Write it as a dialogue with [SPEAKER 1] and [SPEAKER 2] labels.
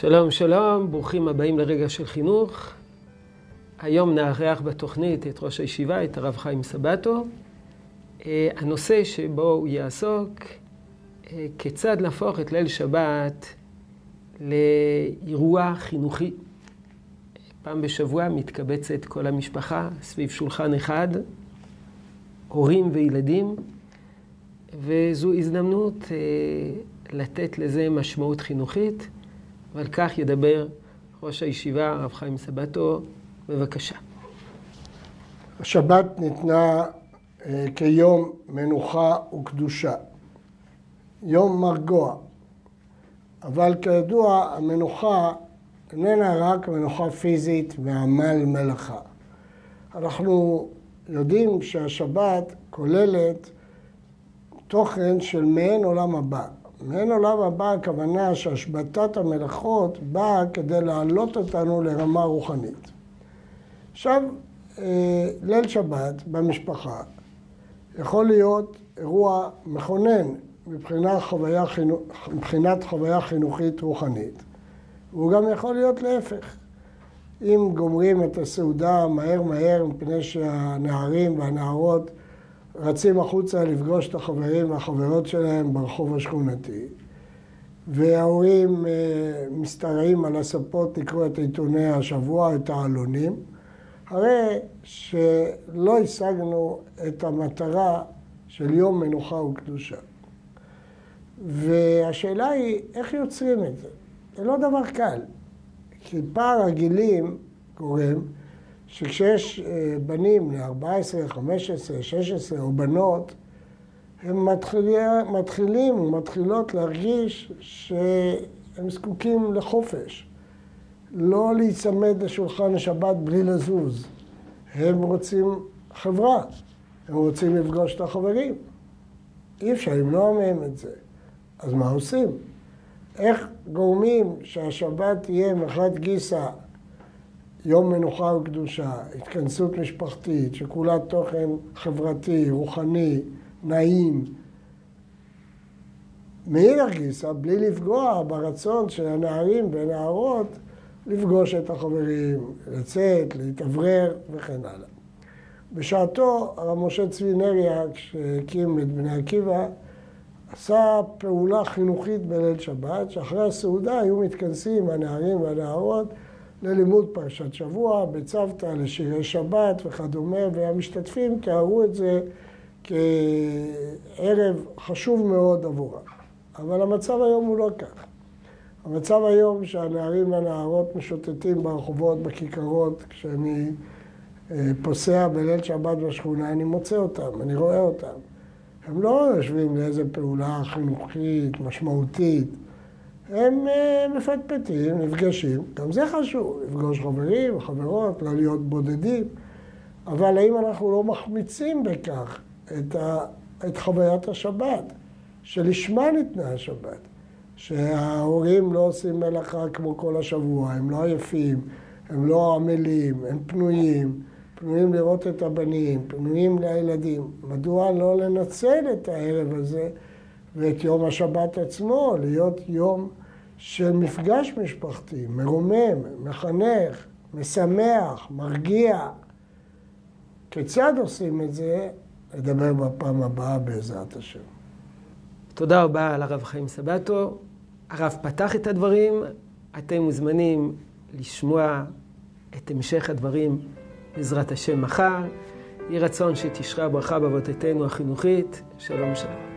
[SPEAKER 1] שלום, שלום, ברוכים הבאים לרגע של חינוך. היום נארח בתוכנית את ראש הישיבה, את הרב חיים סבטו. אה, הנושא שבו הוא יעסוק, אה, כיצד להפוך את ליל שבת לאירוע חינוכי. פעם בשבוע מתקבצת כל המשפחה סביב שולחן אחד, הורים וילדים, וזו הזדמנות אה, לתת לזה משמעות חינוכית. ועל כך ידבר ראש הישיבה, הרב חיים סבטו, בבקשה.
[SPEAKER 2] השבת ניתנה אה, כיום מנוחה וקדושה, יום מרגוע, אבל כידוע המנוחה איננה רק מנוחה פיזית ועמל מלאכה. אנחנו יודעים שהשבת כוללת תוכן של מעין עולם הבא. מעין עולם הבא הכוונה שהשבתת המלאכות באה כדי להעלות אותנו לרמה רוחנית. עכשיו, אה, ליל שבת במשפחה יכול להיות אירוע מכונן מבחינת חוויה, חינוך, מבחינת חוויה חינוכית רוחנית, והוא גם יכול להיות להפך. אם גומרים את הסעודה מהר מהר מפני שהנערים והנערות רצים החוצה לפגוש את החברים והחברות שלהם ברחוב השכונתי, וההורים אה, משתרעים על הספות לקרוא את עיתוני השבוע, את העלונים, הרי שלא השגנו את המטרה של יום מנוחה וקדושה. והשאלה היא, איך יוצרים את זה? זה לא דבר קל, כי פער הגילים גורם שכשיש אה, בנים ל-14, 15, 16 או בנות, הם מתחילים, מתחילים ומתחילות להרגיש שהם זקוקים לחופש. לא להיצמד לשולחן השבת בלי לזוז. הם רוצים חברה, הם רוצים לפגוש את החברים. אי אפשר למנוע מהם את זה. אז מה עושים? איך גורמים שהשבת תהיה מחד גיסא יום מנוחה וקדושה, התכנסות משפחתית שכולה תוכן חברתי, רוחני, נעים. מאידך גיסא, בלי לפגוע ברצון של הנערים והנערות לפגוש את החברים, לצאת, להתאוורר וכן הלאה. בשעתו הרב משה צבי נריה, כשהקים את בני עקיבא, עשה פעולה חינוכית בליל שבת, שאחרי הסעודה היו מתכנסים הנערים והנערות ללימוד פרשת שבוע, בצוותא, לשירי שבת וכדומה, והמשתתפים תיארו את זה כערב חשוב מאוד עבורם. אבל המצב היום הוא לא כך. המצב היום שהנערים והנערות משוטטים ברחובות, בכיכרות, כשאני אה, פוסע בליל שבת בשכונה, אני מוצא אותם, אני רואה אותם. הם לא יושבים לאיזה פעולה חינוכית, משמעותית. הם אה, מפטפטים, נפגשים, גם זה חשוב, לפגוש חברים, חברות, לא להיות בודדים, אבל האם אנחנו לא מחמיצים בכך את, ה, את חוויית השבת, שלשמה ניתנה השבת, שההורים לא עושים מלאכה כמו כל השבוע, הם לא עייפים, הם לא עמלים, הם פנויים, פנויים לראות את הבנים, פנויים לילדים. מדוע לא לנצל את הערב הזה ואת יום השבת עצמו, להיות יום של מפגש משפחתי, מרומם, מחנך, משמח, מרגיע. כיצד עושים את זה? נדבר בפעם הבאה בעזרת השם.
[SPEAKER 1] תודה רבה לרב חיים סבטו. הרב פתח את הדברים, אתם מוזמנים לשמוע את המשך הדברים בעזרת השם מחר. יהי רצון שתשרה ברכה בעבודתנו החינוכית. שלום שלום.